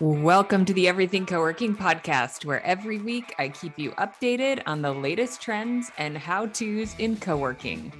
Welcome to the Everything Co-working podcast, where every week I keep you updated on the latest trends and how-tos in co-working.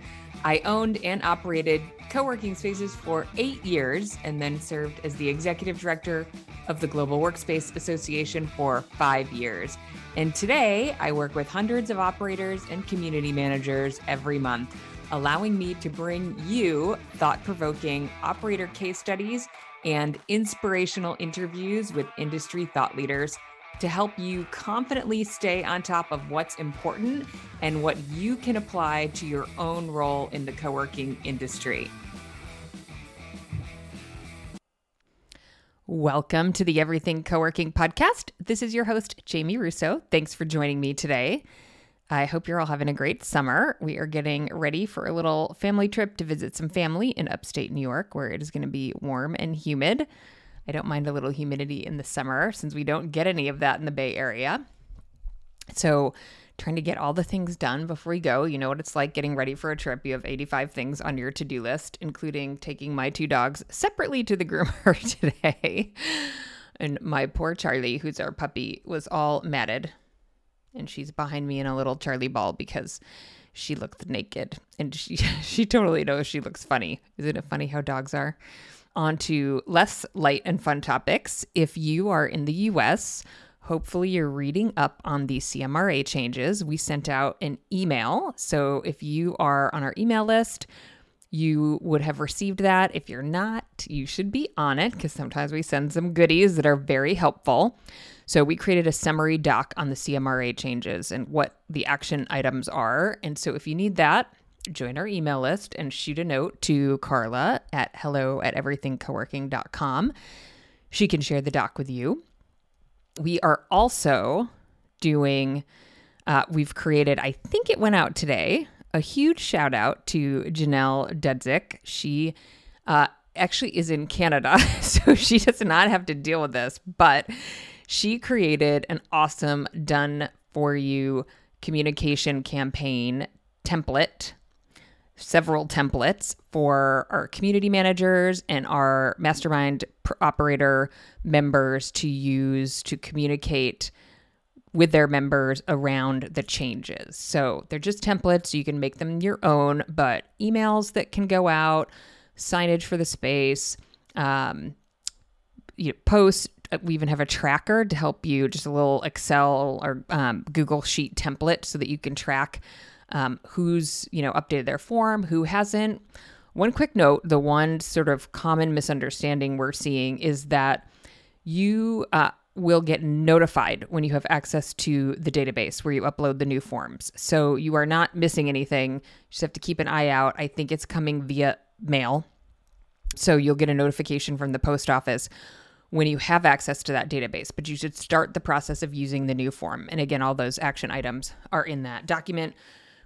I owned and operated co-working spaces for eight years and then served as the executive director of the Global Workspace Association for five years. And today I work with hundreds of operators and community managers every month, allowing me to bring you thought-provoking operator case studies and inspirational interviews with industry thought leaders to help you confidently stay on top of what's important and what you can apply to your own role in the co working industry. Welcome to the Everything Co working podcast. This is your host, Jamie Russo. Thanks for joining me today. I hope you're all having a great summer. We are getting ready for a little family trip to visit some family in upstate New York, where it is going to be warm and humid. I don't mind a little humidity in the summer since we don't get any of that in the Bay Area. So, trying to get all the things done before we go. You know what it's like getting ready for a trip. You have 85 things on your to do list, including taking my two dogs separately to the groomer today. And my poor Charlie, who's our puppy, was all matted and she's behind me in a little Charlie ball because she looks naked and she she totally knows she looks funny. Isn't it funny how dogs are? On to less light and fun topics. If you are in the US, hopefully you're reading up on the CMRA changes. We sent out an email. So if you are on our email list, you would have received that. If you're not, you should be on it because sometimes we send some goodies that are very helpful. So we created a summary doc on the CMRA changes and what the action items are. And so if you need that, join our email list and shoot a note to Carla at hello at everythingcoworking.com. She can share the doc with you. We are also doing, uh, we've created, I think it went out today, a huge shout out to Janelle Dudzik. She uh, actually is in Canada, so she does not have to deal with this, but she created an awesome done for you communication campaign template several templates for our community managers and our mastermind operator members to use to communicate with their members around the changes. So they're just templates, you can make them your own, but emails that can go out, signage for the space, um, you know, posts, uh, we even have a tracker to help you, just a little Excel or um, Google Sheet template so that you can track um, who's you know updated their form, who hasn't. One quick note: the one sort of common misunderstanding we're seeing is that you uh, will get notified when you have access to the database where you upload the new forms. So you are not missing anything. You just have to keep an eye out. I think it's coming via mail. So you'll get a notification from the post office when you have access to that database, but you should start the process of using the new form. And again, all those action items are in that document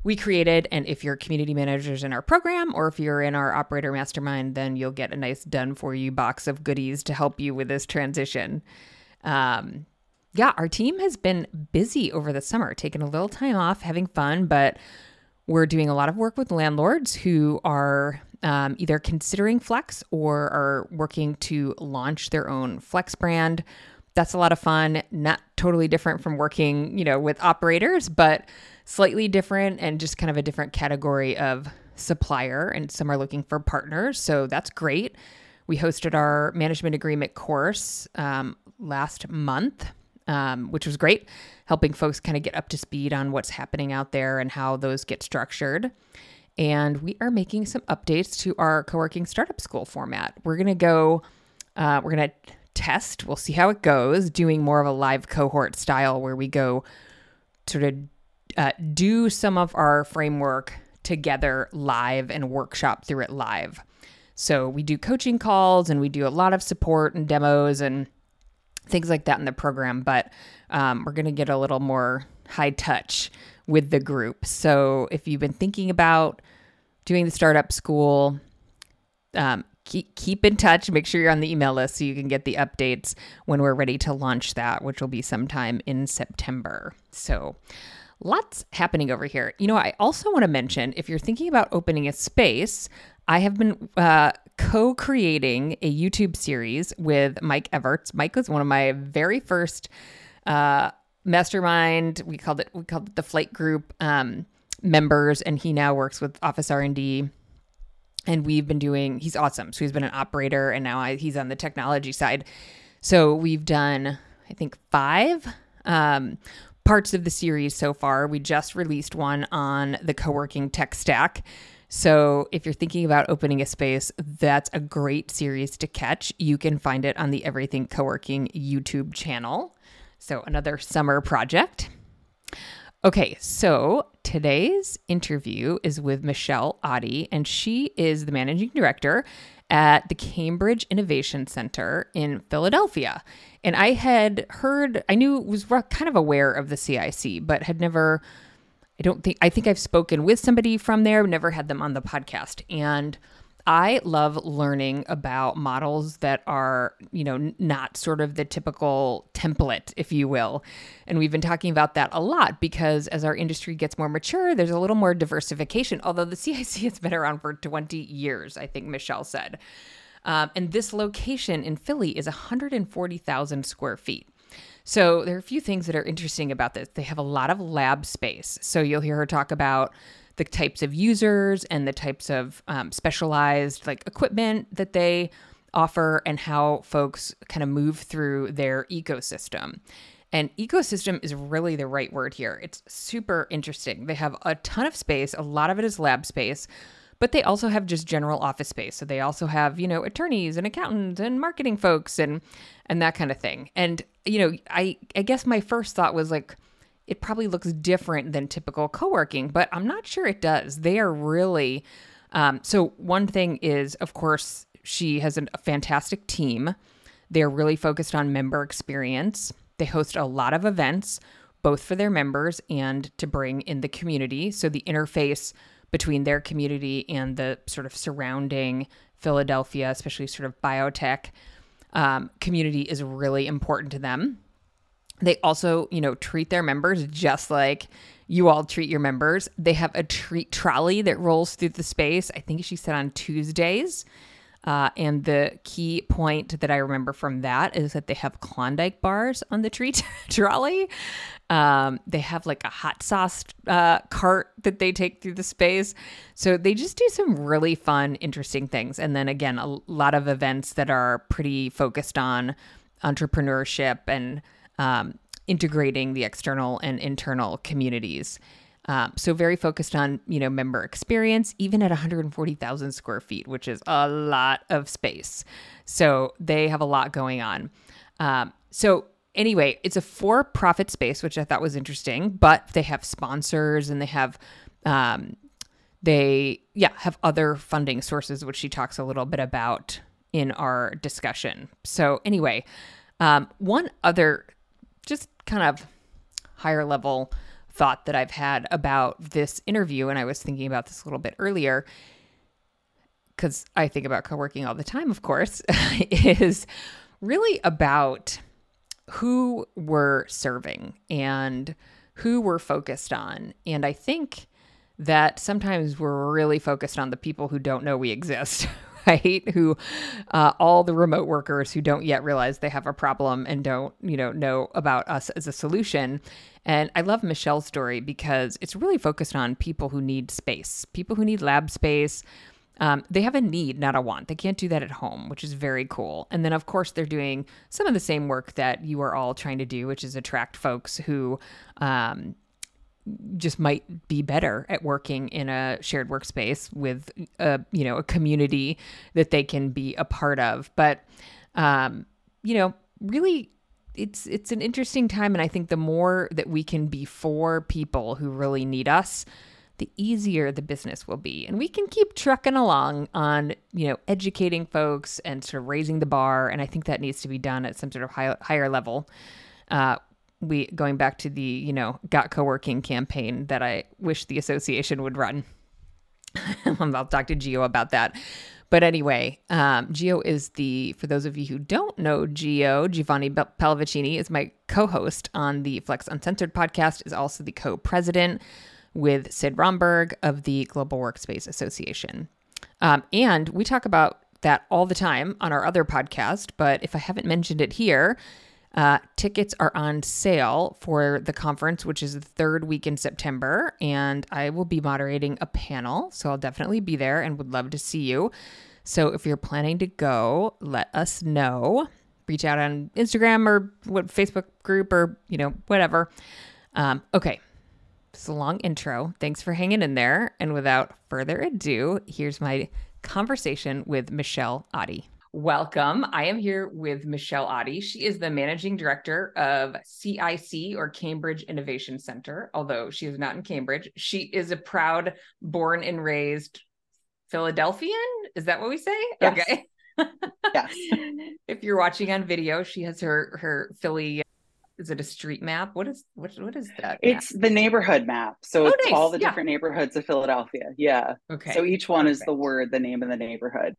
we created. And if you're community managers in our program or if you're in our operator mastermind, then you'll get a nice done for you box of goodies to help you with this transition. Um, yeah, our team has been busy over the summer, taking a little time off, having fun, but we're doing a lot of work with landlords who are um, either considering Flex or are working to launch their own Flex brand. That's a lot of fun. Not totally different from working, you know, with operators, but slightly different and just kind of a different category of supplier. And some are looking for partners, so that's great. We hosted our management agreement course um, last month, um, which was great, helping folks kind of get up to speed on what's happening out there and how those get structured and we are making some updates to our co-working startup school format. We're going to go, uh, we're going to test, we'll see how it goes, doing more of a live cohort style where we go sort of uh, do some of our framework together live and workshop through it live. So we do coaching calls and we do a lot of support and demos and things like that in the program, but um, we're going to get a little more high touch with the group. So if you've been thinking about doing the startup school, um, keep, keep in touch. Make sure you're on the email list so you can get the updates when we're ready to launch that, which will be sometime in September. So lots happening over here. You know, I also want to mention if you're thinking about opening a space, I have been uh, co creating a YouTube series with Mike Everts. Mike was one of my very first uh, mastermind. We called it, we called it the Flight Group um, members, and he now works with Office R&D and we've been doing he's awesome so he's been an operator and now I, he's on the technology side so we've done i think five um, parts of the series so far we just released one on the co-working tech stack so if you're thinking about opening a space that's a great series to catch. You can find it on the everything co-working youtube channel. So another summer project. Okay, so today's interview is with Michelle Ottey, and she is the managing director at the Cambridge Innovation Center in Philadelphia. And I had heard, I knew, was kind of aware of the CIC, but had never, I don't think, I think I've spoken with somebody from there, never had them on the podcast. And I love learning about models that are, you know, not sort of the typical template, if you will. And we've been talking about that a lot because as our industry gets more mature, there's a little more diversification. Although the CIC has been around for 20 years, I think Michelle said. Um, and this location in Philly is 140,000 square feet. So there are a few things that are interesting about this. They have a lot of lab space. So you'll hear her talk about the types of users and the types of um, specialized like equipment that they offer and how folks kind of move through their ecosystem. And ecosystem is really the right word here. It's super interesting. They have a ton of space, a lot of it is lab space, but they also have just general office space. So they also have, you know, attorneys and accountants and marketing folks and and that kind of thing. And you know, I I guess my first thought was like it probably looks different than typical co-working, but I'm not sure it does. They are really um, so one thing is, of course, she has a fantastic team. They're really focused on member experience. They host a lot of events, both for their members and to bring in the community. So the interface between their community and the sort of surrounding Philadelphia, especially sort of biotech um, community, is really important to them. They also, you know, treat their members just like you all treat your members. They have a treat trolley that rolls through the space. I think she said on Tuesdays. Uh, and the key point that I remember from that is that they have Klondike bars on the treat trolley. Um, they have like a hot sauce uh, cart that they take through the space. So they just do some really fun, interesting things. And then again, a lot of events that are pretty focused on entrepreneurship and um, integrating the external and internal communities. Um, so very focused on you know member experience, even at 140,000 square feet, which is a lot of space. So they have a lot going on. Um, so anyway, it's a for-profit space, which I thought was interesting. But they have sponsors and they have um, they yeah have other funding sources, which she talks a little bit about in our discussion. So anyway, um, one other just kind of higher level thought that I've had about this interview, and I was thinking about this a little bit earlier because I think about co working all the time, of course, is really about who we're serving and who we're focused on. And I think that sometimes we're really focused on the people who don't know we exist, right? Who, uh, all the remote workers who don't yet realize they have a problem and don't, you know, know about us as a solution. And I love Michelle's story because it's really focused on people who need space, people who need lab space. Um, they have a need, not a want. They can't do that at home, which is very cool. And then, of course, they're doing some of the same work that you are all trying to do, which is attract folks who um, just might be better at working in a shared workspace with a you know a community that they can be a part of. But um you know really it's it's an interesting time. And i think the more that we can be for people who really need us the easier the business will be. And we can keep trucking along on you know educating folks and sort of raising the bar. And i think that needs to be done at some sort of high, higher level uh, we going back to the you know got co-working campaign that i wish the association would run i'll talk to geo about that but anyway um, geo is the for those of you who don't know geo giovanni Pallavicini is my co-host on the flex uncensored podcast is also the co-president with sid romberg of the global workspace association Um, and we talk about that all the time on our other podcast. But if I haven't mentioned it here, uh, tickets are on sale for the conference, which is the third week in September. And I will be moderating a panel. So I'll definitely be there and would love to see you. So if you're planning to go, let us know. Reach out on Instagram or what Facebook group or, you know, whatever. Um, okay. It's a long intro. Thanks for hanging in there. And without further ado, here's my conversation with Michelle Ottey. Welcome. I am here with Michelle Ottey. She is the managing director of CIC or Cambridge Innovation Center. Although she is not in Cambridge, she is a proud born and raised Philadelphian. Is that what we say? Yes. Okay. yes. If you're watching on video, she has her her Philly. Is it a street map? What is what what is that? It's the neighborhood map. So Oh, it's nice. all the Yeah. different neighborhoods of Philadelphia. Yeah. okay. So each one is the word, the name of the neighborhood.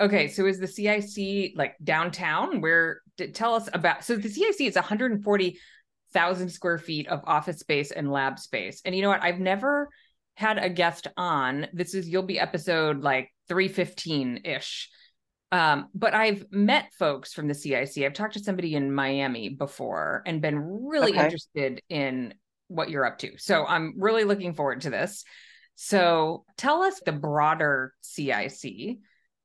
Okay, so is the CIC like downtown? Where tell us about? So the CIC is 140,000 square feet of office space and lab space. And you know what? I've never had a guest on. This is you'll be episode like 315 ish. Um, but I've met folks from the CIC. I've talked to somebody in Miami before and been really Okay. interested in what you're up to. So I'm really looking forward to this. So tell us the broader CIC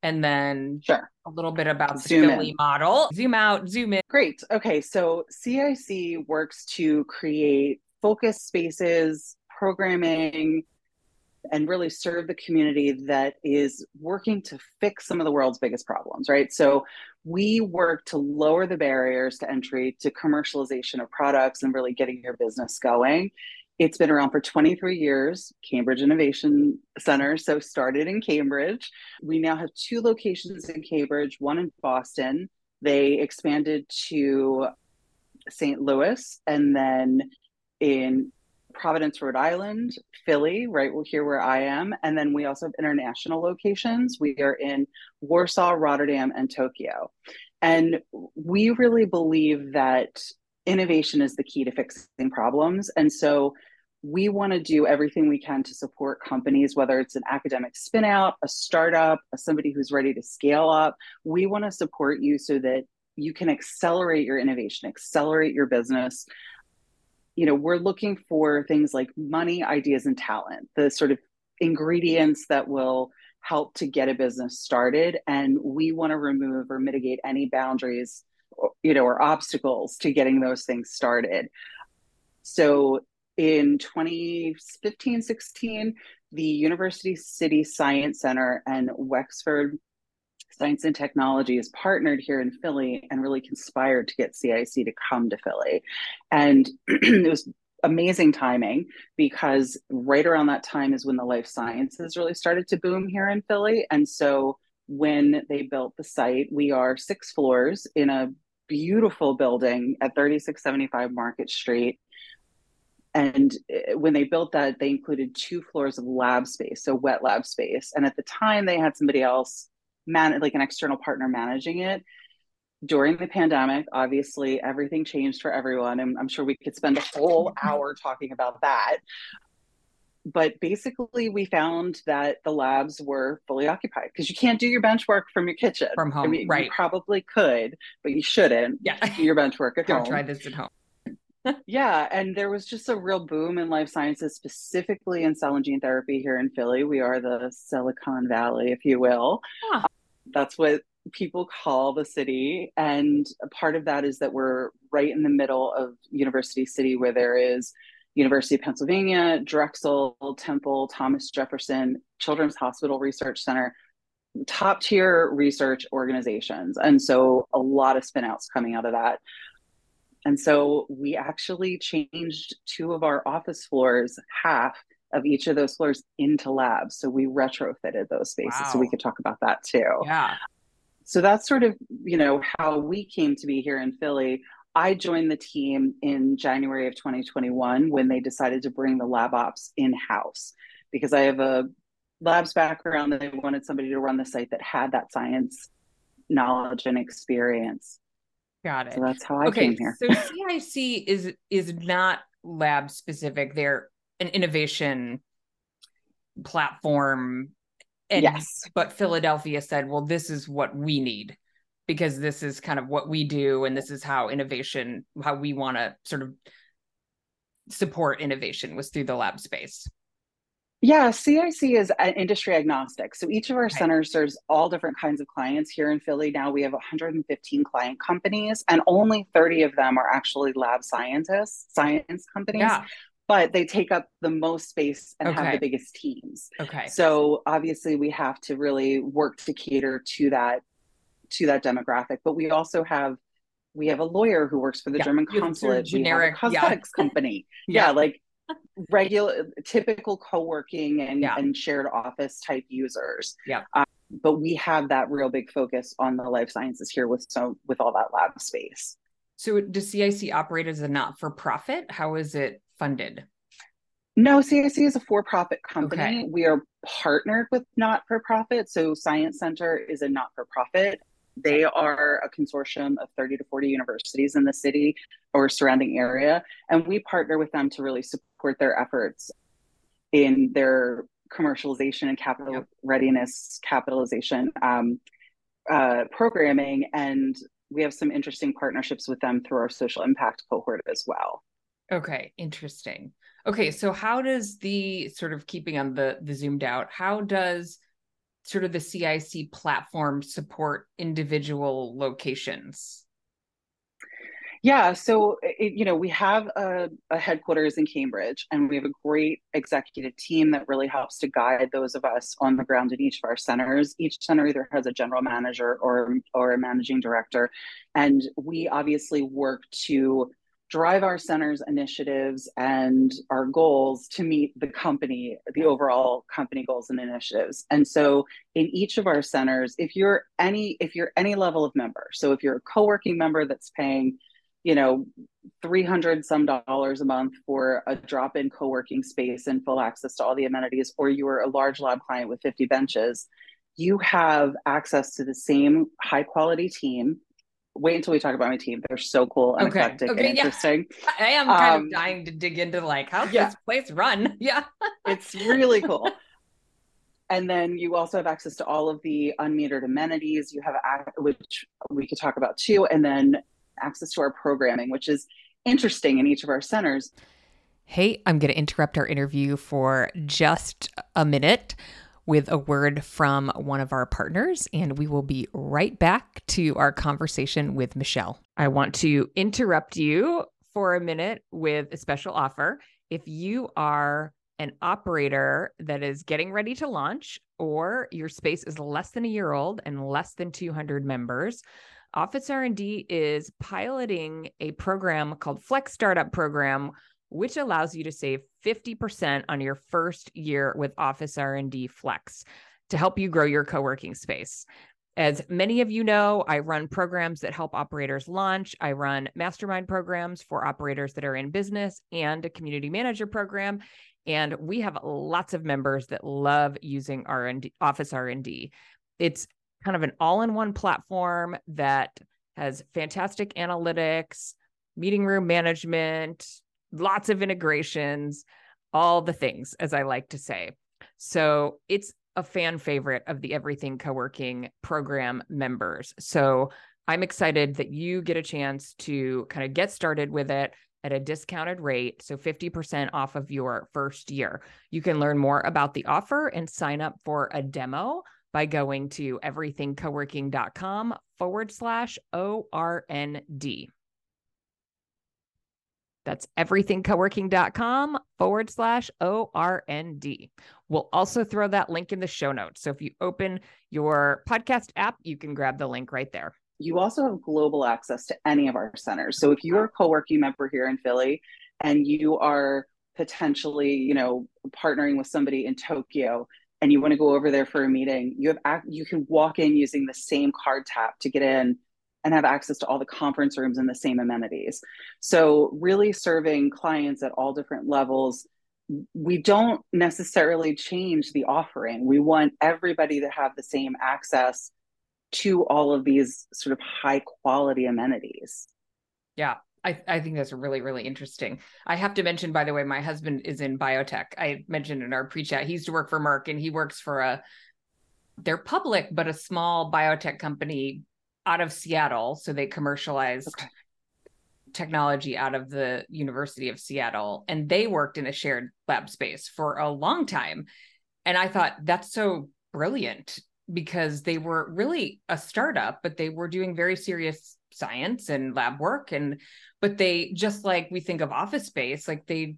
and then Sure. a little bit about the Philly in. model. Zoom out, zoom in. Great. Okay. So CIC works to create focus spaces, programming, and really serve the community that is working to fix some of the world's biggest problems, right? So we work to lower the barriers to entry to commercialization of products and really getting your business going. It's been around for 23 years, Cambridge Innovation Center. So started in Cambridge. We now have two locations in Cambridge, one in Boston. They expanded to St. Louis and then in Providence, Rhode Island, Philly, right here where I am. And then we also have international locations. We are in Warsaw, Rotterdam, and Tokyo. And we really believe that innovation is the key to fixing problems. And so we want to do everything we can to support companies, whether it's an academic spin out, a startup, somebody who's ready to scale up. We want to support you so that you can accelerate your innovation, accelerate your business. You know, we're looking for things like money, ideas, and talent, the sort of ingredients that will help to get a business started. And we want to remove or mitigate any boundaries, you know, or obstacles to getting those things started. So in 2015 16, the University City Science Center and Wexford Science and Technology is partnered here in Philly and really conspired to get CIC to come to Philly. And it was amazing timing because right around that time is when the life sciences really started to boom here in Philly. And so when they built the site, we are six floors in a beautiful building at 3675 Market Street. And eh, when they built that, they included two floors of lab space, so wet lab space. And at the time, they had somebody else man like an external partner managing it during the pandemic obviously everything changed for everyone and i'm sure we could spend a whole hour talking about that but basically we found that the labs were fully occupied because you can't do your bench work from your kitchen From home, I mean, right. you probably could but you shouldn't Yeah. do your bench work at Don't home try this at home. Yeah, and there was just a real boom in life sciences, specifically in cell and gene therapy here in Philly. We are the Silicon Valley, if you will. Huh. That's what people call the city. And a part of that is that we're right in the middle of University City, where there is University of Pennsylvania, Drexel, Temple, Thomas Jefferson, Children's Hospital Research Center, top tier research organizations. And so a lot of spinouts coming out of that. And so we actually changed two of our office floors, half of each of those floors into labs. So we retrofitted those spaces. So we could talk about that too. Yeah. So that's sort of, you know, how we came to be here in Philly. I joined the team in January of 2021 when they decided to bring the lab ops in house because I have a labs background and they wanted somebody to run the site that had that science knowledge and experience. Got it. So that's how I okay. came here. So CIC is is not lab specific. They're an innovation platform And yes. but Philadelphia said, well, this is what we need because this is kind of what we do and this is how innovation how we want to sort of support innovation was through the lab space. Yeah, CIC is industry agnostic. So each of our centers serves all different kinds of clients. Here in Philly, now we have 115 client companies, and only 30 of them are actually lab scientists, science companies. Yeah. But they take up the most space and Okay. have the biggest teams. Okay. So obviously, we have to really work to cater to that to that demographic. But we also have we have a lawyer who works for the Yeah, German you have sort of consulate. generic- we have a yeah. cosmetics company. yeah. like regular typical co-working and, Yeah. and shared office type users Yeah. Um, but we have that real big focus on the life sciences here with so with all that lab space So does CIC operate as a not-for-profit? How is it funded? no cic is a for-profit company Okay. we are partnered with not-for-profit so science center is a not-for-profit they are a consortium of 30 to 40 universities in the city or surrounding area and we partner with them to really support their efforts in their commercialization and capital Yep. readiness capitalization um, uh, programming and we have some interesting partnerships with them through our social impact cohort as well Okay, interesting. Okay, so how does the sort of keeping on the the zoomed out, how does sort of the CIC platform support individual locations? Yeah, so it, you know we have a, a headquarters in Cambridge, and we have a great executive team that really helps to guide those of us on the ground in each of our centers. Each center either has a general manager or or a managing director, and we obviously work to drive our centers initiatives and our goals to meet the company the overall company goals and initiatives and so in each of our centers if you're any if you're any level of member so if you're a co-working member that's paying you know 300 some dollars a month for a drop-in co-working space and full access to all the amenities or you are a large lab client with 50 benches you have access to the same high quality team wait until we talk about my team they're so cool and Okay, eclectic okay, and yeah. interesting I am kind Um, of dying to dig into like how yeah. this place run? Yeah. it's really cool and then you also have access to all of the unmetered amenities you have which we could talk about too and then access to our programming which is interesting in each of our centers Hey, I'm going to interrupt our interview for just a minute with a word from one of our partners, and we will be right back to our conversation with Michelle. I want to interrupt you for a minute with a special offer. If you are an operator that is getting ready to launch, or your space is less than a year old and less than 200 members, Office R&D is piloting a program called Flex Startup Program which allows you to save 50% on your first year with Office R&D Flex to help you grow your co-working space. As many of you know, I run programs that help operators launch. I run mastermind programs for operators that are in business and a community manager program. And we have lots of members that love using R&D, Office R&D. It's kind of an all-in-one platform that has fantastic analytics, meeting room management, lots of integrations, all the things, as I like to say. So it's a fan favorite of the Everything Co-working program members. So I'm excited that you get a chance to kind of get started with it at a discounted rate. So 50% off of your first year. You can learn more about the offer and sign up for a demo by going to everythingcoworking.com forward slash ORND. That's everythingcoworking.com forward slash ORND. We'll also throw that link in the show notes. So if you open your podcast app, you can grab the link right there. you also have global access to any of our centers. So if you're a co-working member here in Philly and you are potentially, you know, partnering with somebody in Tokyo and you want to go over there for a meeting, you have you can walk in using the same card tap to get in and have access to all the conference rooms and the same amenities. So really serving clients at all different levels. We don't necessarily change the offering. We want everybody to have the same access to all of these sort of high quality amenities. Yeah. I, I think that's really, really interesting. I have to mention, by the way, my husband is in biotech. I mentioned in our pre chat, he used to work for Merck and he works for a they're public, but a small biotech company out of Seattle. So they commercialized okay. technology out of the University of Seattle and they worked in a shared lab space for a long time. And I thought that's so brilliant because they were really a startup, but they were doing very serious science and lab work. And, but they just like we think of office space, like they,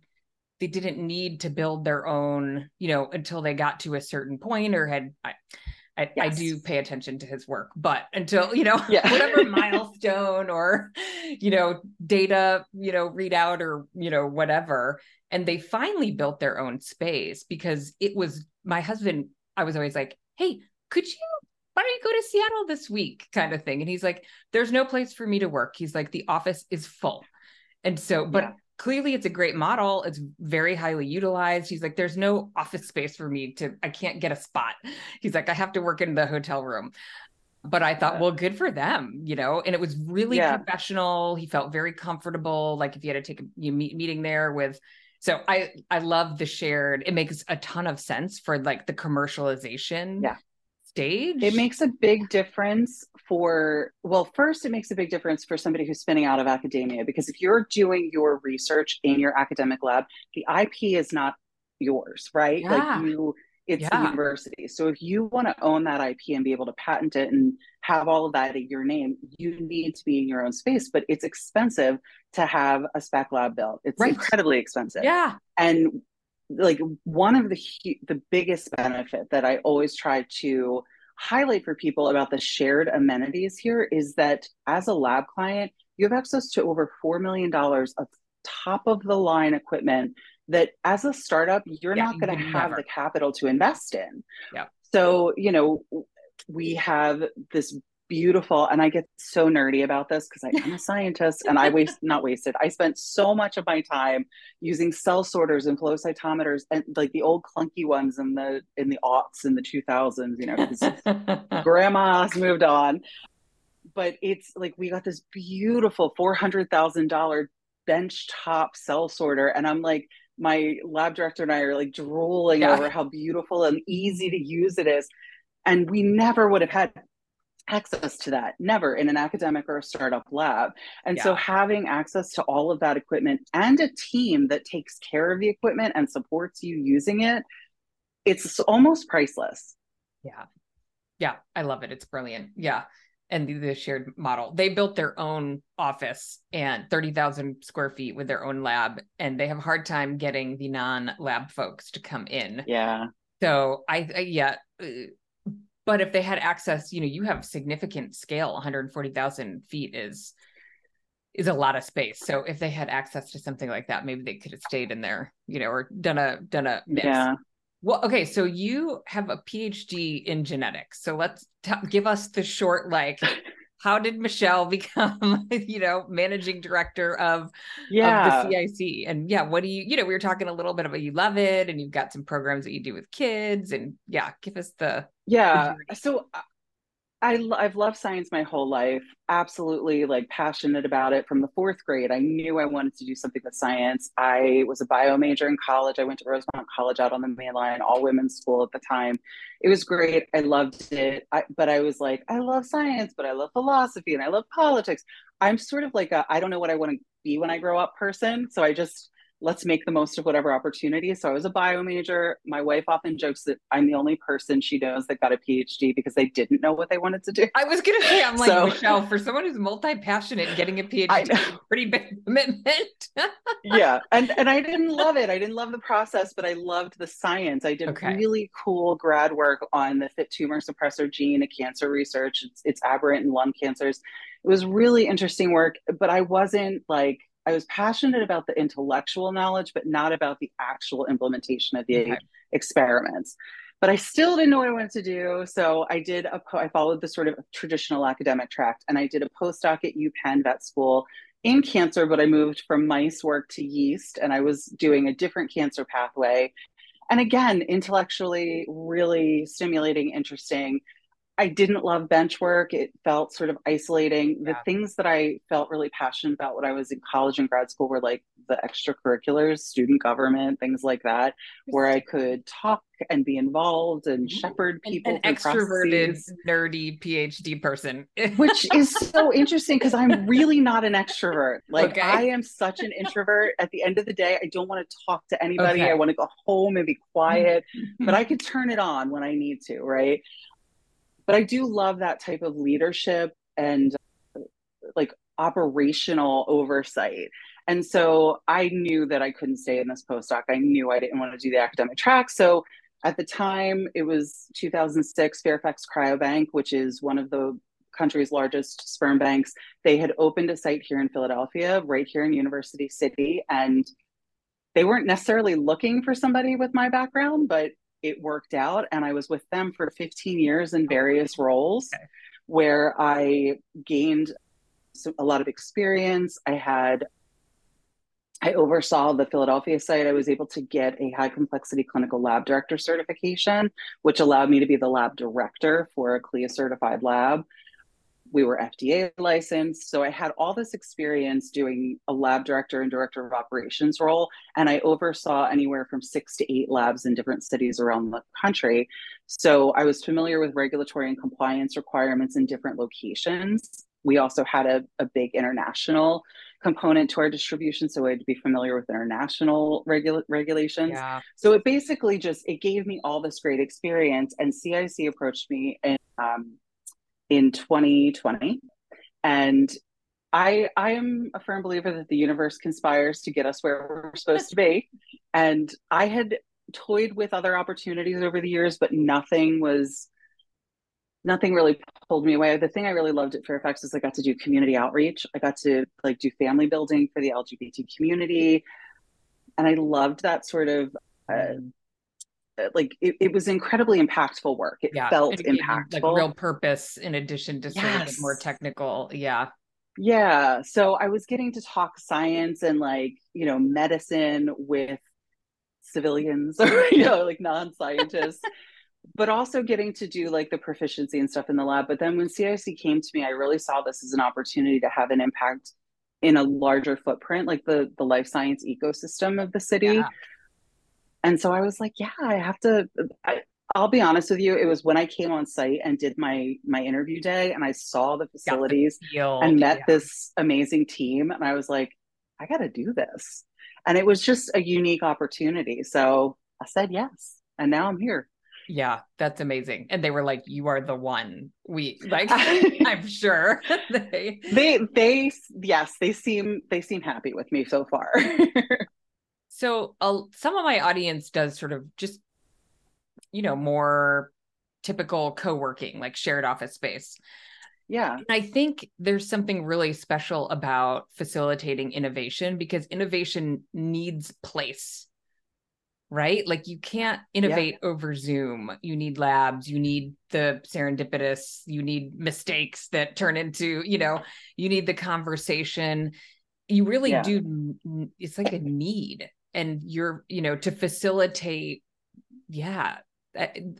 they didn't need to build their own, you know, until they got to a certain point or had, I, I, yes. I, do pay attention to his work, but until, you know, yeah. whatever milestone or, you know, data, you know, readout or, you know, whatever. And they finally built their own space because it was my husband. I was always like, hey, could you why don't you go to Seattle this week? kind of thing. And he's like, there's no place for me to work. He's like, the office is full. And so, but yeah. clearly it's a great model. It's very highly utilized. He's like, there's no office space for me to, I can't get a spot. He's like, I have to work in the hotel room. But I thought, yeah. well, good for them, you know, and it was really yeah. professional. He felt very comfortable. Like if you had to take a meet, meeting there with so i i love the shared it makes a ton of sense for like the commercialization yeah stage? It makes a big difference for, well, first, it makes a big difference for somebody who's spinning out of academia because if you're doing your research in your academic lab, the IP is not yours, right? Yeah. Like you, it's yeah. the university. So if you want to own that IP and be able to patent it and have all of that in your name, you need to be in your own space. But it's expensive to have a spec lab built. It's right. incredibly expensive. Yeah. And like one of the the biggest benefit that I always try to highlight for people about the shared amenities here is that as a lab client, you have access to over $4 million of top of the line equipment that as a startup, you're yeah, not going to have never. the capital to invest in. Yeah. So, you know, we have this beautiful and i get so nerdy about this because i am a scientist and i waste not wasted i spent so much of my time using cell sorters and flow cytometers and like the old clunky ones in the in the aughts in the 2000s you know because grandma's moved on but it's like we got this beautiful $400000 bench top cell sorter and i'm like my lab director and i are like drooling yeah. over how beautiful and easy to use it is and we never would have had access to that never in an academic or a startup lab. And yeah. so having access to all of that equipment and a team that takes care of the equipment and supports you using it it's almost priceless. Yeah. Yeah i love it. It's brilliant. Yeah. And the, the shared model. They built their own office and 30,000 square feet with their own lab and they have a hard time getting the non-lab folks to come in. Yeah. So i, I yeah uh, but if they had access you know you have significant scale 140000 feet is is a lot of space. So if they had access to something like that maybe they could have stayed in there you know or done a done a mix. yeah. Well okay so you have a phd in genetics. So let's t- give us the short like how did Michelle become, you know, managing director of, yeah. of the CIC? And yeah, what do you, you know, we were talking a little bit about you love it and you've got some programs that you do with kids and yeah, give us the yeah. The so uh, I, I've loved science my whole life. Absolutely, like passionate about it from the fourth grade. I knew I wanted to do something with science. I was a bio major in college. I went to Rosemont College out on the main line, all women's school at the time. It was great. I loved it. I, but I was like, I love science, but I love philosophy and I love politics. I'm sort of like a I don't know what I want to be when I grow up person. So I just let's make the most of whatever opportunity. So I was a bio major. My wife often jokes that I'm the only person she knows that got a PhD because they didn't know what they wanted to do. I was gonna say, I'm like so, Michelle, for someone who's multi-passionate, getting a PhD is a pretty big commitment. yeah. And and I didn't love it. I didn't love the process, but I loved the science. I did okay. really cool grad work on the FHIT tumor suppressor gene, a cancer research. It's, it's aberrant in lung cancers. It was really interesting work, but I wasn't like I was passionate about the intellectual knowledge, but not about the actual implementation of the okay. experiments. But I still didn't know what I wanted to do. So I did a, I followed the sort of traditional academic track and I did a postdoc at UPenn Vet School in cancer, but I moved from mice work to yeast and I was doing a different cancer pathway. And again, intellectually really stimulating, interesting. I didn't love bench work. It felt sort of isolating. Yeah. The things that I felt really passionate about when I was in college and grad school were like the extracurriculars, student government, things like that, where I could talk and be involved and mm-hmm. shepherd people. An, an extroverted, processes. nerdy PhD person, which is so interesting because I'm really not an extrovert. Like okay. I am such an introvert. At the end of the day, I don't want to talk to anybody. Okay. I want to go home and be quiet, but I could turn it on when I need to, right? But I do love that type of leadership and uh, like operational oversight. And so I knew that I couldn't stay in this postdoc. I knew I didn't want to do the academic track. So at the time, it was 2006, Fairfax Cryobank, which is one of the country's largest sperm banks. They had opened a site here in Philadelphia, right here in University City. And they weren't necessarily looking for somebody with my background, but it worked out. And I was with them for 15 years in various roles okay. where I gained a lot of experience. I had I oversaw the Philadelphia site. I was able to get a high complexity clinical lab director certification, which allowed me to be the lab director for a CLIA certified lab. We were FDA licensed. So I had all this experience doing a lab director and director of operations role. And I oversaw anywhere from six to eight labs in different cities around the country. So I was familiar with regulatory and compliance requirements in different locations we also had a, a big international component to our distribution so i'd be familiar with international regula- regulations yeah. so it basically just it gave me all this great experience and cic approached me in, um, in 2020 and i i am a firm believer that the universe conspires to get us where we're supposed to be and i had toyed with other opportunities over the years but nothing was nothing really pulled me away. The thing I really loved at Fairfax is I got to do community outreach. I got to like do family building for the LGBT community. And I loved that sort of uh, Uh, like it, it, was incredibly impactful work. It yeah, felt it impactful. Like real purpose in addition to yes. sort of more technical. Yeah. Yeah. So I was getting to talk science and like, you know, medicine with civilians or, you know, like non-scientists but also getting to do like the proficiency and stuff in the lab. But then when CIC came to me, I really saw this as an opportunity to have an impact in a larger footprint, like the the life science ecosystem of the city. Yeah. And so I was like, yeah, I have to. I, I'll be honest with you. It was when I came on site and did my my interview day, and I saw the facilities the and met yeah. this amazing team, and I was like, I got to do this. And it was just a unique opportunity. So I said yes, and now I'm here. Yeah, that's amazing. And they were like, "You are the one." We like, I'm sure they they they yes, they seem they seem happy with me so far. So, uh, some of my audience does sort of just, you know, more typical co-working, like shared office space. Yeah. And I think there's something really special about facilitating innovation because innovation needs place right? Like you can't innovate yeah. over Zoom. You need labs, you need the serendipitous, you need mistakes that turn into, you know, you need the conversation. You really yeah. do it's like a need and you're, you know, to facilitate yeah,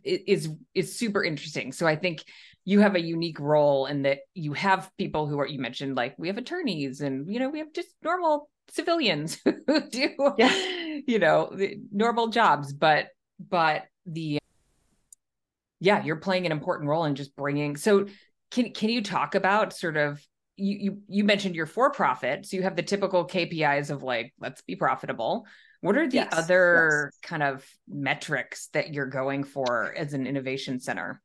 is is super interesting. So I think you have a unique role in that you have people who are you mentioned like we have attorneys and you know we have just normal civilians who do yeah. you know normal jobs but but the yeah you're playing an important role in just bringing so can can you talk about sort of you you, you mentioned you're for profit so you have the typical KPIs of like let's be profitable what are the yes, other yes. kind of metrics that you're going for as an innovation center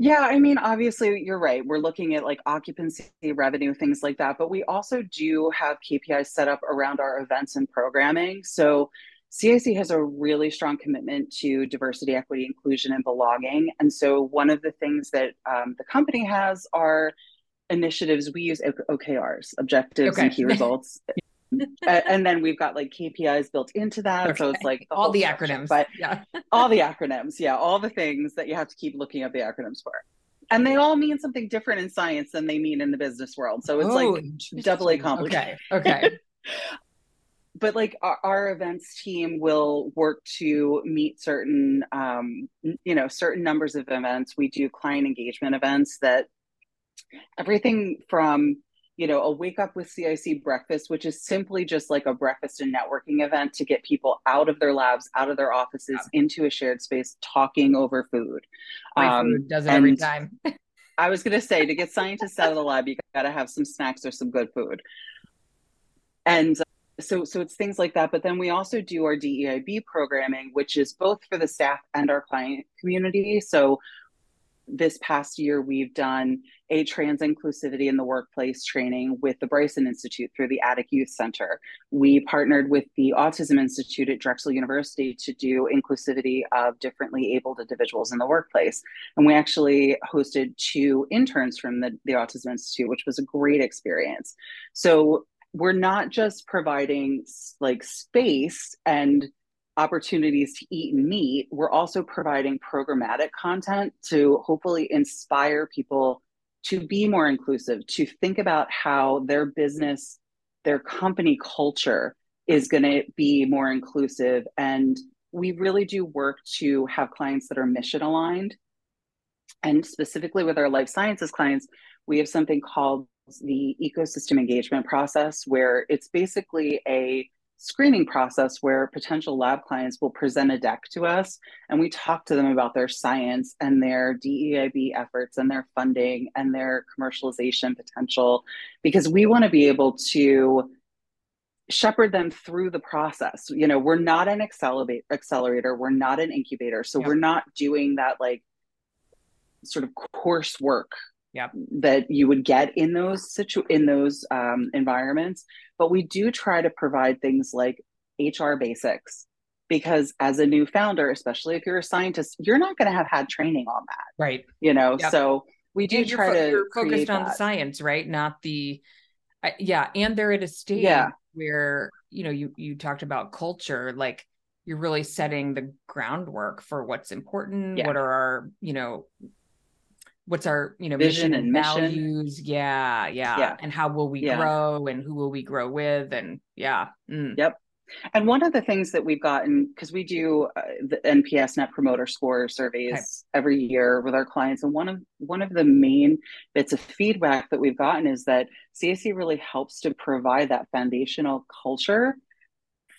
yeah, I mean, obviously, you're right. We're looking at like occupancy, revenue, things like that. But we also do have KPIs set up around our events and programming. So CIC has a really strong commitment to diversity, equity, inclusion, and belonging. And so one of the things that um, the company has are initiatives. We use OKRs, objectives okay. and key results. and then we've got like KPIs built into that. Okay. So it's like the all the structure. acronyms, but yeah, all the acronyms. Yeah, all the things that you have to keep looking at the acronyms for. And they all mean something different in science than they mean in the business world. So it's oh, like doubly complicated. Okay. Okay. but like our, our, events team will work to meet certain um, you know certain numbers of events we do client engagement events that everything from you know, a wake up with CIC breakfast, which is simply just like a breakfast and networking event to get people out of their labs, out of their offices, yeah. into a shared space, talking over food. Um, food does it every time. I was going to say to get scientists out of the lab, you got to have some snacks or some good food. And uh, so, so it's things like that. But then we also do our DEIB programming, which is both for the staff and our client community. So this past year, we've done a trans inclusivity in the workplace training with the Bryson Institute through the Attic Youth Center. We partnered with the Autism Institute at Drexel University to do inclusivity of differently abled individuals in the workplace. And we actually hosted two interns from the, the Autism Institute, which was a great experience. So we're not just providing like space and opportunities to eat meet, we're also providing programmatic content to hopefully inspire people to be more inclusive, to think about how their business, their company culture is going to be more inclusive. And we really do work to have clients that are mission aligned. And specifically with our life sciences clients, we have something called the ecosystem engagement process, where it's basically a screening process where potential lab clients will present a deck to us and we talk to them about their science and their DEIB efforts and their funding and their commercialization potential because we want to be able to shepherd them through the process. You know, we're not an accelerate accelerator, we're not an incubator, so yep. we're not doing that like sort of course work yep. that you would get in those situ in those um, environments. But we do try to provide things like HR basics because as a new founder, especially if you're a scientist, you're not going to have had training on that, right? You know, yep. so we do and try fo- to you're focused on that. the science, right? Not the uh, yeah, and they're at a stage yeah. where you know you you talked about culture, like you're really setting the groundwork for what's important. Yeah. What are our you know what's our you know vision and values mission. Yeah, yeah yeah and how will we yeah. grow and who will we grow with and yeah mm. yep and one of the things that we've gotten because we do uh, the nps net promoter score surveys okay. every year with our clients and one of one of the main bits of feedback that we've gotten is that CIC really helps to provide that foundational culture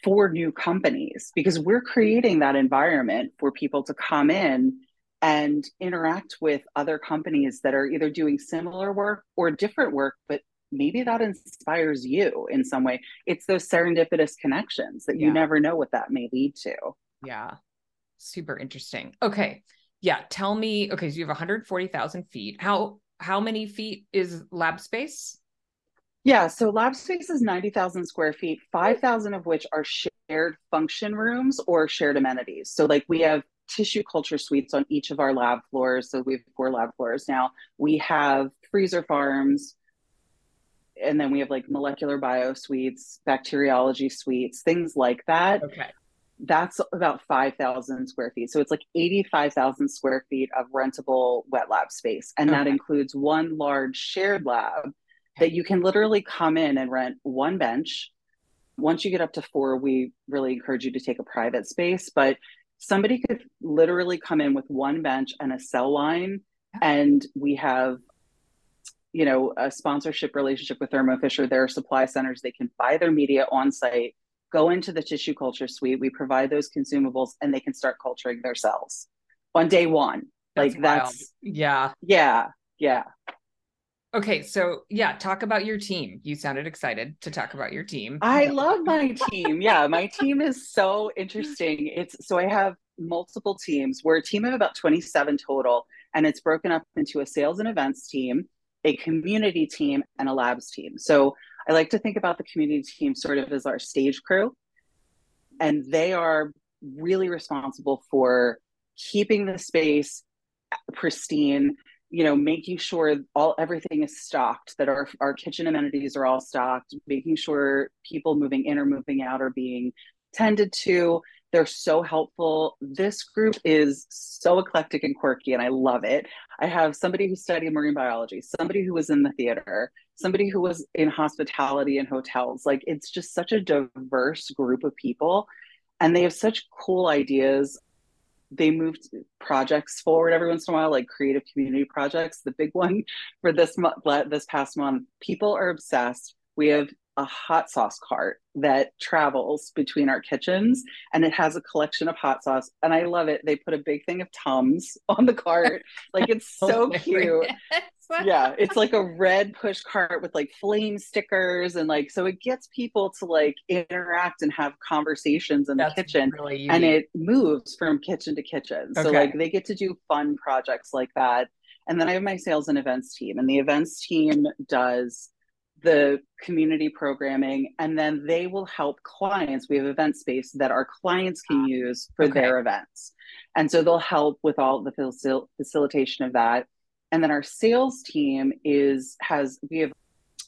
for new companies because we're creating that environment for people to come in and interact with other companies that are either doing similar work or different work, but maybe that inspires you in some way. It's those serendipitous connections that you yeah. never know what that may lead to. Yeah. Super interesting. Okay. Yeah. Tell me, okay, so you have 140,000 feet. How how many feet is lab space? Yeah, so lab space is 90,000 square feet, 5,000 of which are shared function rooms or shared amenities. So, like, we have tissue culture suites on each of our lab floors. So we have four lab floors now. We have freezer farms, and then we have like molecular bio suites, bacteriology suites, things like that. Okay. That's about 5,000 square feet. So it's like 85,000 square feet of rentable wet lab space. And okay. that includes one large shared lab that you can literally come in and rent one bench. Once you get up to four, we really encourage you to take a private space, but somebody could literally come in with one bench and a cell line and we have you know a sponsorship relationship with thermo fisher. Their supply centers. They can buy their media on site go into the tissue culture suite. We provide those consumables and they can start culturing their cells on day one. That's like wild. that's yeah. Yeah yeah Okay, so yeah, talk about your team. You sounded excited to talk about your team. I love my team. Yeah, my team is so interesting. It's so I have multiple teams. We're a team of about 27 total, and it's broken up into a sales and events team, a community team, and a labs team. So I like to think about the community team sort of as our stage crew, and they are really responsible for keeping the space pristine you know making sure all everything is stocked that our, our kitchen amenities are all stocked making sure people moving in or moving out are being tended to. They're so helpful. This group is so eclectic and quirky and i love it. I have somebody who studied marine biology somebody who was in the theater somebody who was in hospitality and hotels. Like it's just such a diverse group of people and they have such cool ideas they moved projects forward every once in a while, like creative community projects. The big one for this month, this past month, people are obsessed. We have a hot sauce cart that travels between our kitchens and it has a collection of hot sauce and i love it they put a big thing of tums on the cart like it's oh so cute yeah it's like a red push cart with like flame stickers and like so it gets people to like interact and have conversations in That's the kitchen really and it moves from kitchen to kitchen. Okay. so like they get to do fun projects like that. And then i have my sales and events team and the events team does the community programming and then they will help clients. We have event space that our clients can ah, use for okay. their events. And so they'll help with all the facil- facilitation of that and then our sales team is has we have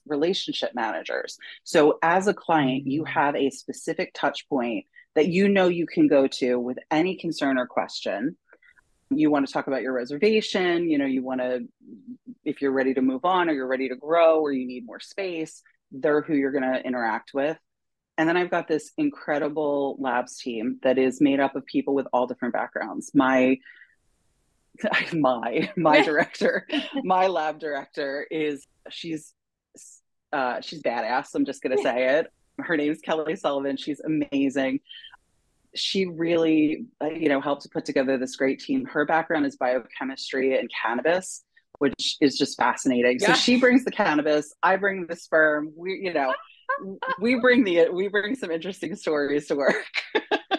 relationship managers. So as a client you mm-hmm. have a specific touch point that you know you can go to with any concern or question. You want to talk about your reservation you know you want to if you're ready to move on or you're ready to grow or you need more space they're who you're going to interact with. And then i've got this incredible labs team that is made up of people with all different backgrounds. My my my director my lab director is she's uh she's badass i'm just going to say it her name is kelly sullivan she's amazing she really, uh, you know, helped to put together this great team. Her background is biochemistry and cannabis, which is just fascinating. Yeah. So she brings the cannabis, I bring the sperm. We, you know, we bring the we bring some interesting stories to work.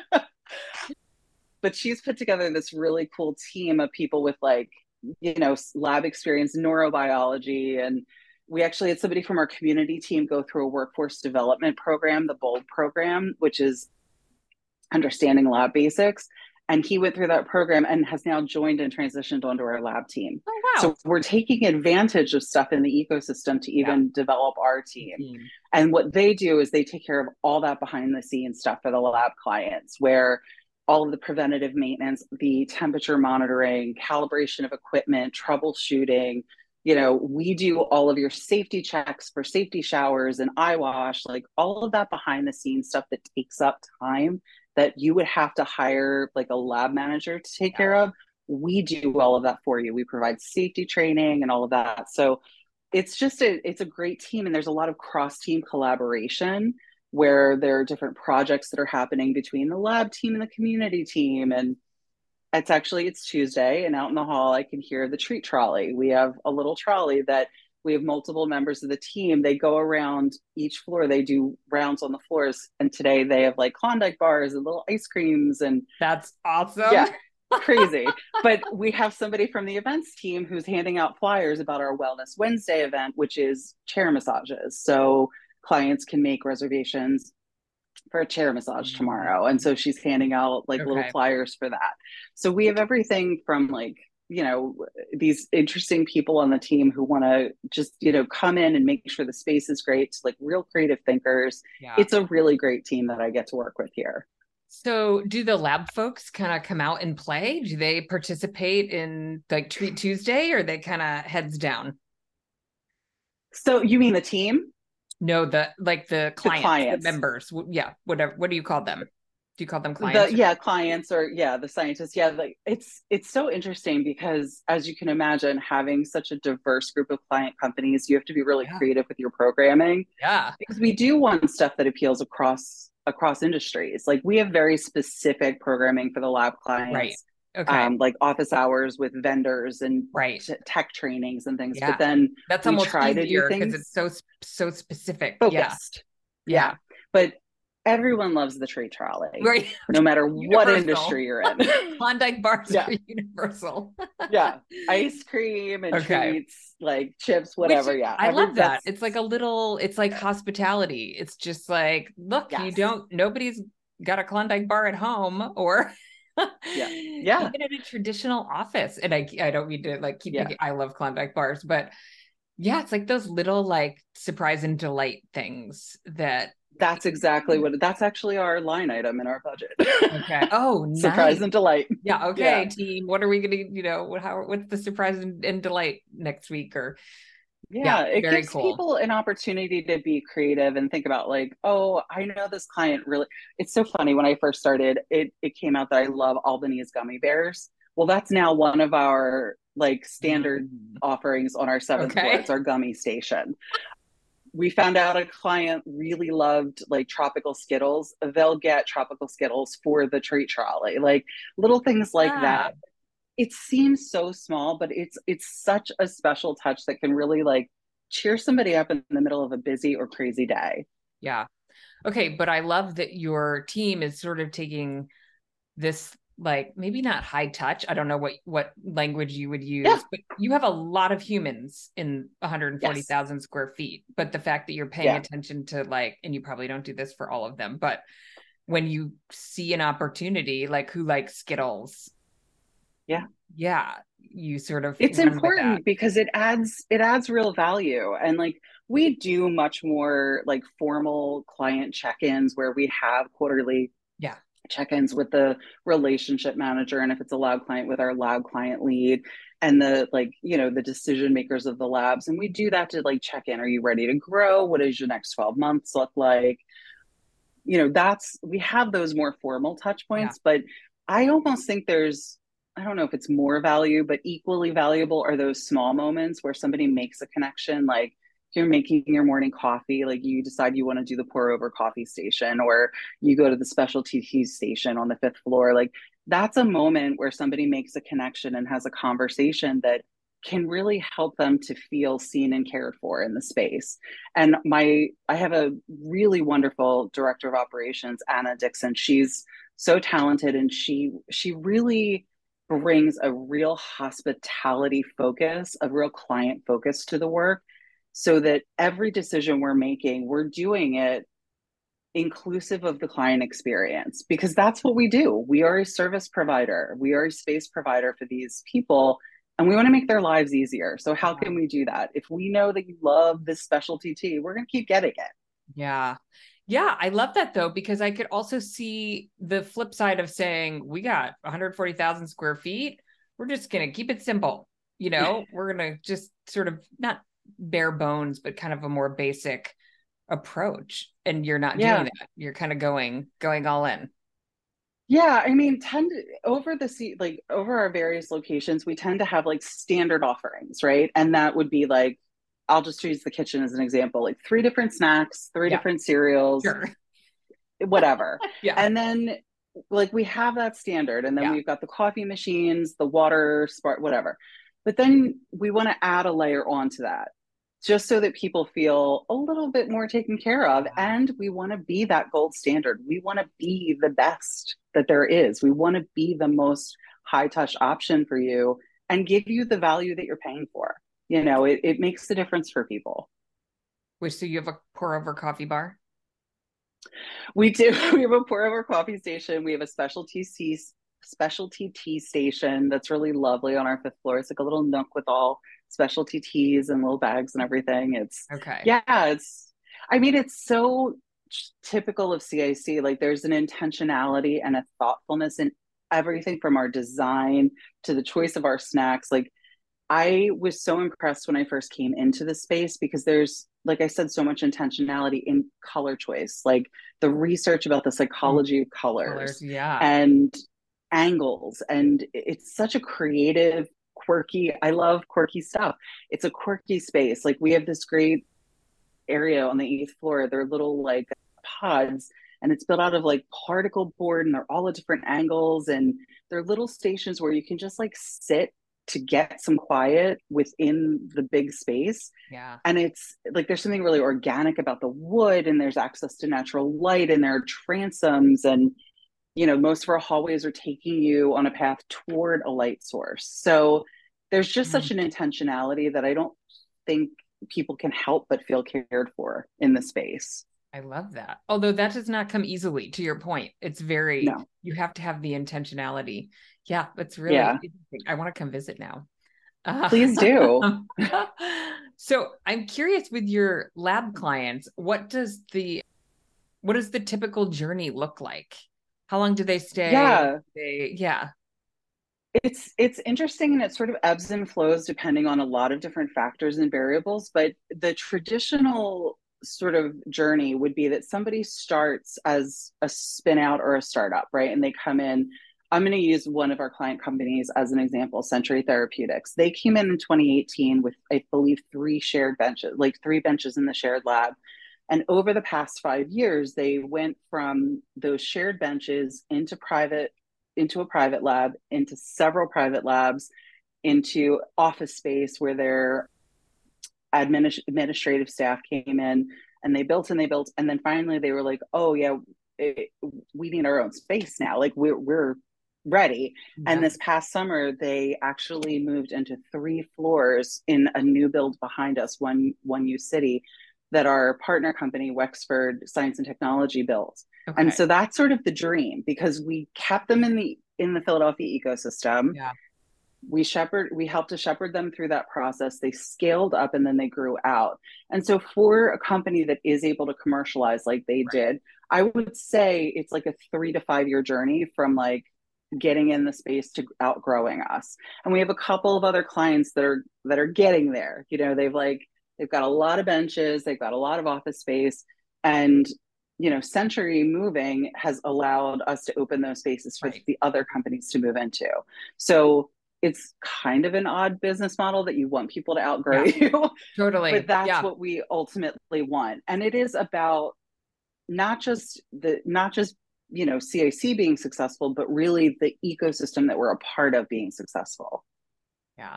but she's put together this really cool team of people with like, you know, lab experience, neurobiology, and we actually had somebody from our community team go through a workforce development program, the BOLD program, which is understanding lab basics. And he went through that program and has now joined and transitioned onto our lab team. Oh, wow. So we're taking advantage of stuff in the ecosystem to even yeah. develop our team. Mm-hmm. And what they do is they take care of all that behind the scenes stuff for the lab clients, where all of the preventative maintenance, the temperature monitoring, calibration of equipment, troubleshooting, you know, we do all of your safety checks for safety showers and eye wash, like all of that behind the scenes stuff that takes up time that you would have to hire like a lab manager to take care of. We do all of that for you. We provide safety training and all of that. So it's just a it's a great team and there's a lot of cross team collaboration where there are different projects that are happening between the lab team and the community team. And it's actually it's tuesday and out in the hall i can hear the treat trolley. We have a little trolley that we have multiple members of the team. They go around each floor. They do rounds on the floors. And today they have like klondike bars and little ice creams and that's awesome. Yeah crazy. But we have somebody from the events team who's handing out flyers about our wellness wednesday event which is chair massages. So clients can make reservations for a chair massage mm-hmm. tomorrow. And so she's handing out like okay. little flyers for that. So we have everything from like you know these interesting people on the team who want to just you know come in and make sure the space is great to, like real creative thinkers. Yeah. it's a really great team that i get to work with here. So do the lab folks kind of come out and play? Do they participate in like treat tuesday or they kind of heads down? So you mean the team no the like the clients, the, clients. The members yeah whatever what do you call them? Do you call them clients the, yeah clients or yeah the scientists. Yeah like it's it's so interesting because as you can imagine having such a diverse group of client companies you have to be really yeah. creative with your programming yeah. because we do want stuff that appeals across across industries. Like we have very specific programming for the lab clients. Right okay um, like office hours with vendors and right tech trainings and things yeah. but then that's almost try easier because it's so so specific focused yeah. yeah but everyone loves the treat trolley, right? No matter what industry you're in. Klondike bars yeah. are universal. yeah, ice cream and okay. treats, like chips, whatever. Which, yeah, I love that. It's like a little. It's like hospitality. It's just like, look, yes. you don't. Nobody's got a Klondike bar at home, or. Yeah, yeah. Even in a traditional office, and I, I don't mean to like keep. Yeah. Thinking, I love Klondike bars, but yeah, it's like those little like surprise and delight things that that's exactly what that's actually our line item in our budget. Okay. Oh, nice. surprise and delight. Yeah. Okay, yeah. team. What are we gonna, you know, what how what's the surprise and, and delight next week or yeah, it gives cool. people an opportunity to be creative and think about like oh i know this client really it's so funny when i first started it it came out that i love albanese gummy bears well that's now one of our like standard mm-hmm. offerings on our seventh okay. floor it's our gummy station we found out a client really loved like tropical skittles they'll get tropical skittles for the treat trolley like little things like yeah. that it seems so small but it's it's such a special touch that can really like cheer somebody up in the middle of a busy or crazy day yeah okay but i love that your team is sort of taking this like maybe not high touch i don't know what what language you would use yeah. but you have a lot of humans in 140,000 yes. square feet but the fact that you're paying yeah. attention to like and you probably don't do this for all of them but when you see an opportunity like who likes skittles yeah. Yeah you sort of it's important because it adds it adds real value. And like we do much more like formal client check-ins where we have quarterly yeah. check-ins with the relationship manager and if it's a lab client with our lab client lead and the like you know the decision makers of the labs. And we do that to like check in. Are you ready to grow? What does your next 12 months look like? You know that's we have those more formal touch points yeah. but i almost think there's I don't know if it's more value, but equally valuable are those small moments where somebody makes a connection. Like you're making your morning coffee, like you decide you want to do the pour over coffee station, or you go to the specialty tea station on the fifth floor. Like that's a moment where somebody makes a connection and has a conversation that can really help them to feel seen and cared for in the space. And my I have a really wonderful director of operations, Anna Dixon. She's so talented and she she really brings a real hospitality focus, a real client focus to the work so that every decision we're making, we're doing it inclusive of the client experience because that's what we do. We are a service provider, we are a space provider for these people. And we want to make their lives easier. So, how can we do that? If we know that you love this specialty tea, we're going to keep getting it. Yeah. Yeah, I love that though, because I could also see the flip side of saying, we got 140,000 square feet. We're just going to keep it simple. You know, we're going to just sort of not bare bones, but kind of a more basic approach. And you're not yeah. doing that. You're kind of going, going all in. Yeah, I mean, tend to, over the sea, like over our various locations, we tend to have like standard offerings, right? And that would be like I'll just use the kitchen as an example like three different snacks, three yeah. different cereals, sure. whatever. yeah. And then like we have that standard, and then yeah. we've got the coffee machines, the water, spark, whatever. But then we want to add a layer onto that just so that people feel a little bit more taken care of. And we want to be that gold standard. We want to be the best that there is. We want to be the most high touch option for you and give you the value that you're paying for you know it, it makes a difference for people. Which so you have a pour over coffee bar? We do. We have a pour over coffee station. We have a specialty tea specialty tea station that's really lovely on our fifth floor. It's like a little nook with all specialty teas and little bags and everything. It's okay. yeah it's i mean it's so typical of cic like there's an intentionality and a thoughtfulness in everything from our design to the choice of our snacks. Like I was so impressed when I first came into the space because there's, like I said, so much intentionality in color choice, like the research about the psychology of colors, colors yeah, and angles, and it's such a creative, quirky. I love quirky stuff. It's a quirky space. Like we have this great area on the eighth floor. They're little like pods, and it's built out of like particle board, and they're all at different angles, and they're little stations where you can just like sit to get some quiet within the big space. Yeah. And it's like there's something really organic about the wood and there's access to natural light and there are transoms and you know most of our hallways are taking you on a path toward a light source. So there's just mm. such an intentionality that I don't think people can help but feel cared for in the space. I love that. Although that does not come easily to your point. It's very no. you have to have the intentionality. Yeah, it's really yeah. I want to come visit now. Uh, Please do. so I'm curious with your lab clients, what does the what does the typical journey look like? How long do they stay? Yeah. They, yeah. it's it's interesting and it sort of ebbs and flows depending on a lot of different factors and variables but the traditional sort of journey would be that somebody starts as a spin out or a startup right and they come in i'm going to use one of our client companies as an example century therapeutics they came in in 2018 with i believe three shared benches like three benches in the shared lab and over the past five years they went from those shared benches into private into a private lab, into several private labs, into office space where their administ- administrative staff came in and they built and they built. And then finally they were like, oh, yeah, it, we need our own space now. Like we're, we're ready. Yeah. And this past summer, they actually moved into three floors in a new build behind us, one, one U City, that our partner company, Wexford Science and Technology, built. Okay. And so that's sort of the dream because we kept them in the in the Philadelphia ecosystem. Yeah. We shepherd we helped to shepherd them through that process. They scaled up and then they grew out. And so for a company that is able to commercialize like they right. did, I would say it's like a 3 to 5 year journey from like getting in the space to outgrowing us. And we have a couple of other clients that are that are getting there. You know, they've like they've got a lot of benches, they've got a lot of office space and you know century moving has allowed us to open those spaces for right. the other companies to move into so it's kind of an odd business model that you want people to outgrow yeah, you totally but that's yeah. what we ultimately want and it is about not just the not just you know cic being successful but really the ecosystem that we're a part of being successful yeah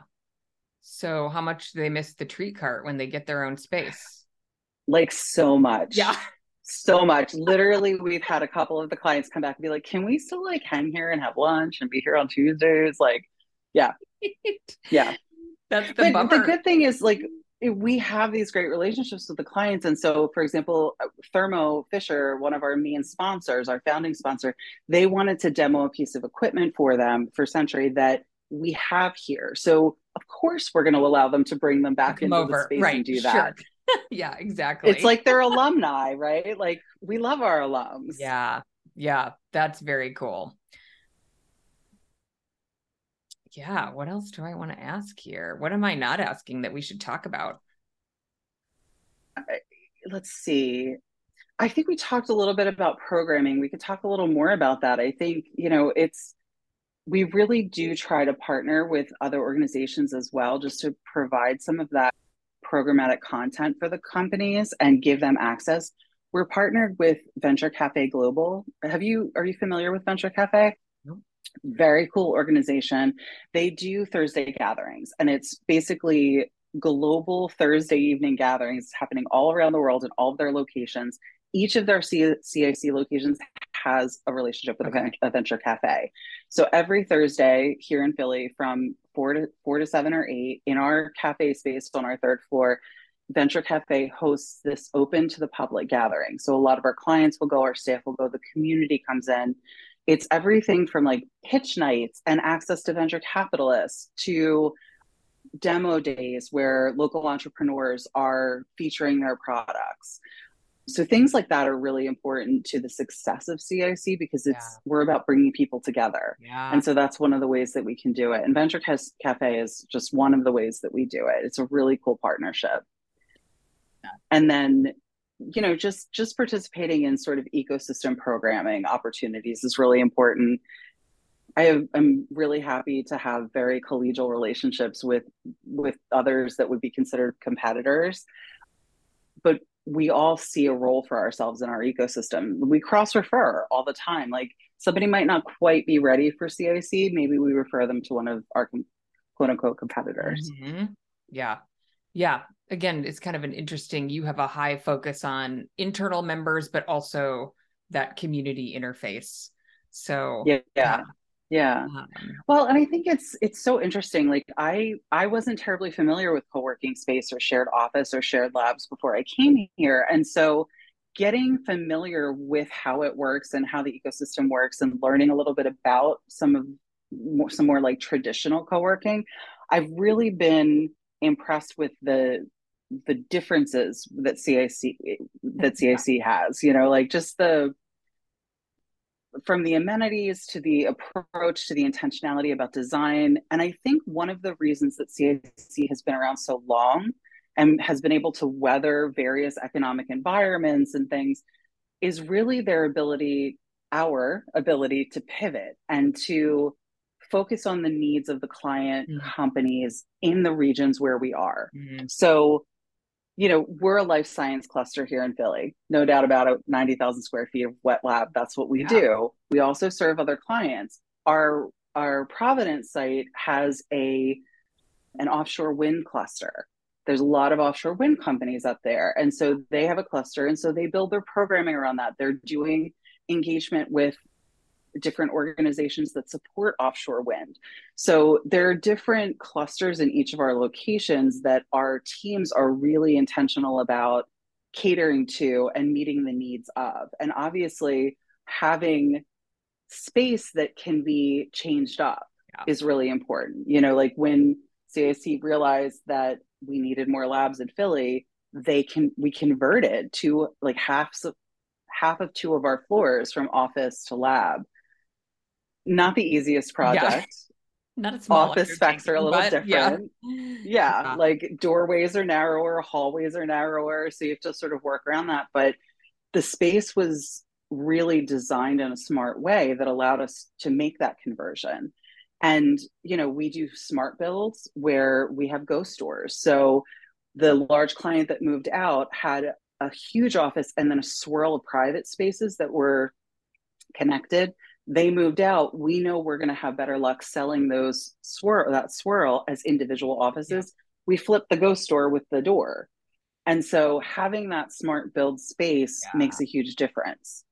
so how much do they miss the treat cart when they get their own space like so much yeah so much. Literally, we've had a couple of the clients come back and be like, "Can we still like hang here and have lunch and be here on Tuesdays?" Like, yeah, yeah. That's the but bummer. the good thing is like we have these great relationships with the clients, and so, for example, uh, Thermo Fisher, one of our main sponsors, our founding sponsor, they wanted to demo a piece of equipment for them for Century that we have here. So, of course, we're going to allow them to bring them back into over. the space right. and do that. Sure yeah, exactly. It's like they're alumni, right? Like we love our alums. Yeah. Yeah. That's very cool. Yeah. What else do I want to ask here? What am I not asking that we should talk about? Let's see. I think we talked a little bit about programming. We could talk a little more about that. I think, you know, it's, we really do try to partner with other organizations as well, just to provide some of that programmatic content for the companies and give them access. We're partnered with Venture Cafe Global. Have you are you familiar with Venture Cafe? Very cool organization. They do Thursday gatherings and it's basically global Thursday evening gatherings happening all around the world in all of their locations. Each of their C- CIC locations has a relationship with okay. a venture cafe. So every Thursday here in Philly from four to four to seven or eight in our cafe space on our third floor, Venture Cafe hosts this open to the public gathering. So a lot of our clients will go, our staff will go, the community comes in. It's everything from like pitch nights and access to venture capitalists to demo days where local entrepreneurs are featuring their products so things like that are really important to the success of CIC because it's yeah. we're about bringing people together. Yeah. And so that's one of the ways that we can do it. And Venture Cafe is just one of the ways that we do it. It's a really cool partnership. Yeah. And then you know just just participating in sort of ecosystem programming opportunities is really important. I I'm really happy to have very collegial relationships with with others that would be considered competitors but we all see a role for ourselves in our ecosystem. We cross refer all the time. Like somebody might not quite be ready for CIC, maybe we refer them to one of our quote unquote competitors. Mm-hmm. Yeah. Yeah. Again, it's kind of an interesting, you have a high focus on internal members, but also that community interface. So, yeah. yeah yeah um, well and i think it's it's so interesting like i i wasn't terribly familiar with co-working space or shared office or shared labs before i came here and so getting familiar with how it works and how the ecosystem works and learning a little bit about some of more, some more like traditional co-working i've really been impressed with the the differences that cic that cic has you know like just the from the amenities to the approach to the intentionality about design. And I think one of the reasons that CIC has been around so long and has been able to weather various economic environments and things is really their ability, our ability to pivot and to focus on the needs of the client mm-hmm. companies in the regions where we are. Mm-hmm. So, you know, we're a life science cluster here in Philly, no doubt about it, 90,000 square feet of wet lab. That's what we yeah. do. We also serve other clients. Our our Providence site has a an offshore wind cluster there's a lot of offshore wind companies up there and so they have a cluster and so they build their programming around that they're doing engagement with different organizations that support offshore wind so there are different clusters in each of our locations that our teams are really intentional about catering to and meeting the needs of and obviously having space that can be changed up yeah. is really important you know like when CIC realized that we needed more labs in Philly, they can we converted to like half half of two of our floors from office to lab. Not the easiest project. Yeah. Not a small office specs are a little different. Yeah. yeah. yeah, like doorways are narrower, hallways are narrower, so you have to sort of work around that. But the space was really designed in a smart way that allowed us to make that conversion. And, you know, we do smart builds where we have ghost doors. So the large client that moved out had a huge office and then a swirl of private spaces that were connected. They moved out. We know we're going to have better luck selling those swirl that swirl as individual offices. Yeah. We flip the ghost door with the door. And so having that smart build space yeah. makes a huge difference.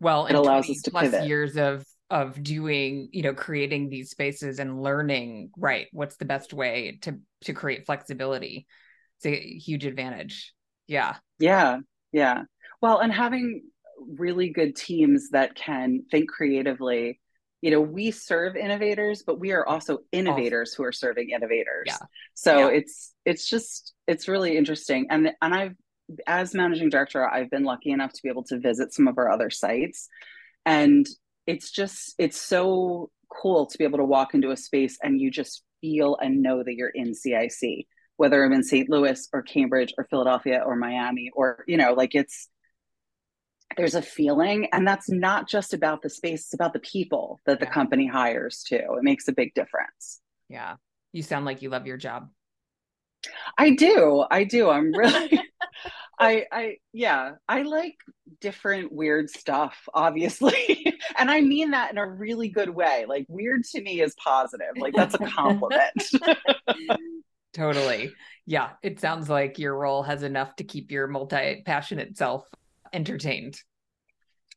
Well, it allows us to plus pivot. years of of doing you know creating these spaces and learning right what's the best way to to create flexibility it's a huge advantage yeah yeah yeah well and having really good teams that can think creatively you know we serve innovators but we are also innovators who are serving innovators yeah so yeah. it's it's just it's really interesting and and i've as managing director i've been lucky enough to be able to visit some of our other sites and it's just it's so cool to be able to walk into a space and you just feel and know that you're in CIC, whether I'm in St. Louis or Cambridge or Philadelphia or Miami or you know, like it's there's a feeling and that's not just about the space it's about the people that the company hires too it makes a big difference yeah you sound like you love your job i do i do i'm really I I yeah, I like different weird stuff, obviously. and I mean that in a really good way. Like weird to me is positive. Like that's a compliment. totally. Yeah, it sounds like your role has enough to keep your multi-passionate self entertained.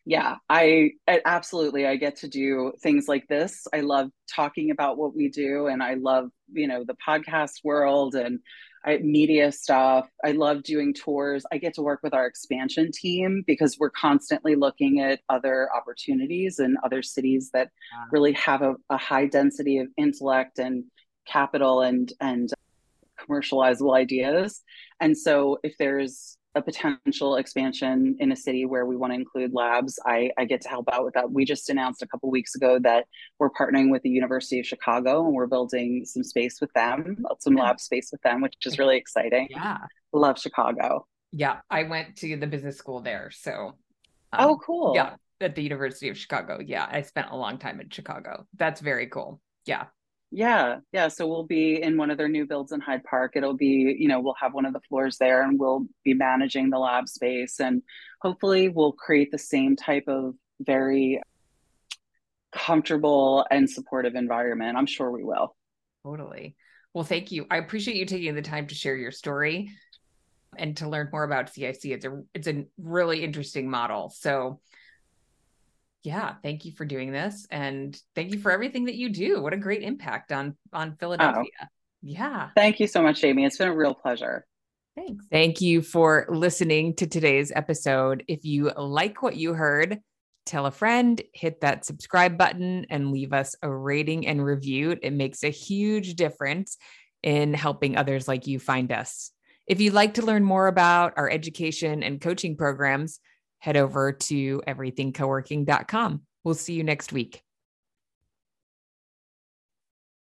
Yeah, I absolutely I get to do things like this. I love talking about what we do and I love, you know, the podcast world and I, media stuff. I love doing tours. I get to work with our expansion team because we're constantly looking at other opportunities and other cities that really have a, a high density of intellect and capital and and commercializable ideas. And so if there's a potential expansion in a city where we want to include labs, I, I get to help out with that. We just announced a couple weeks ago that we're partnering with the University of Chicago and we're building some space with them, some lab space with them, which is really exciting. Yeah. Love Chicago. Yeah. I went to the business school there. So, um, oh, cool. Yeah. At the University of Chicago. Yeah. I spent a long time in Chicago. That's very cool. Yeah. Yeah, yeah. So we'll be in one of their new builds in Hyde Park. It'll be, you know, we'll have one of the floors there and we'll be managing the lab space. And hopefully we'll create the same type of very comfortable and supportive environment. I'm sure we will. Totally. Well, thank you. I appreciate you taking the time to share your story and to learn more about CIC. It's a it's a really interesting model. So yeah, thank you for doing this and thank you for everything that you do. What a great impact on on oh. Philadelphia. Oh. Yeah. Thank you so much, Jamie. It's been a real pleasure. Thanks. Thank you for listening to today's episode. If you like what you heard, tell a friend, hit that subscribe button, and leave us a rating and review. It makes a huge difference in helping others like you find us. If you'd like to learn more about our education and coaching programs, head over to everythingcoworking.com. We'll see you next week.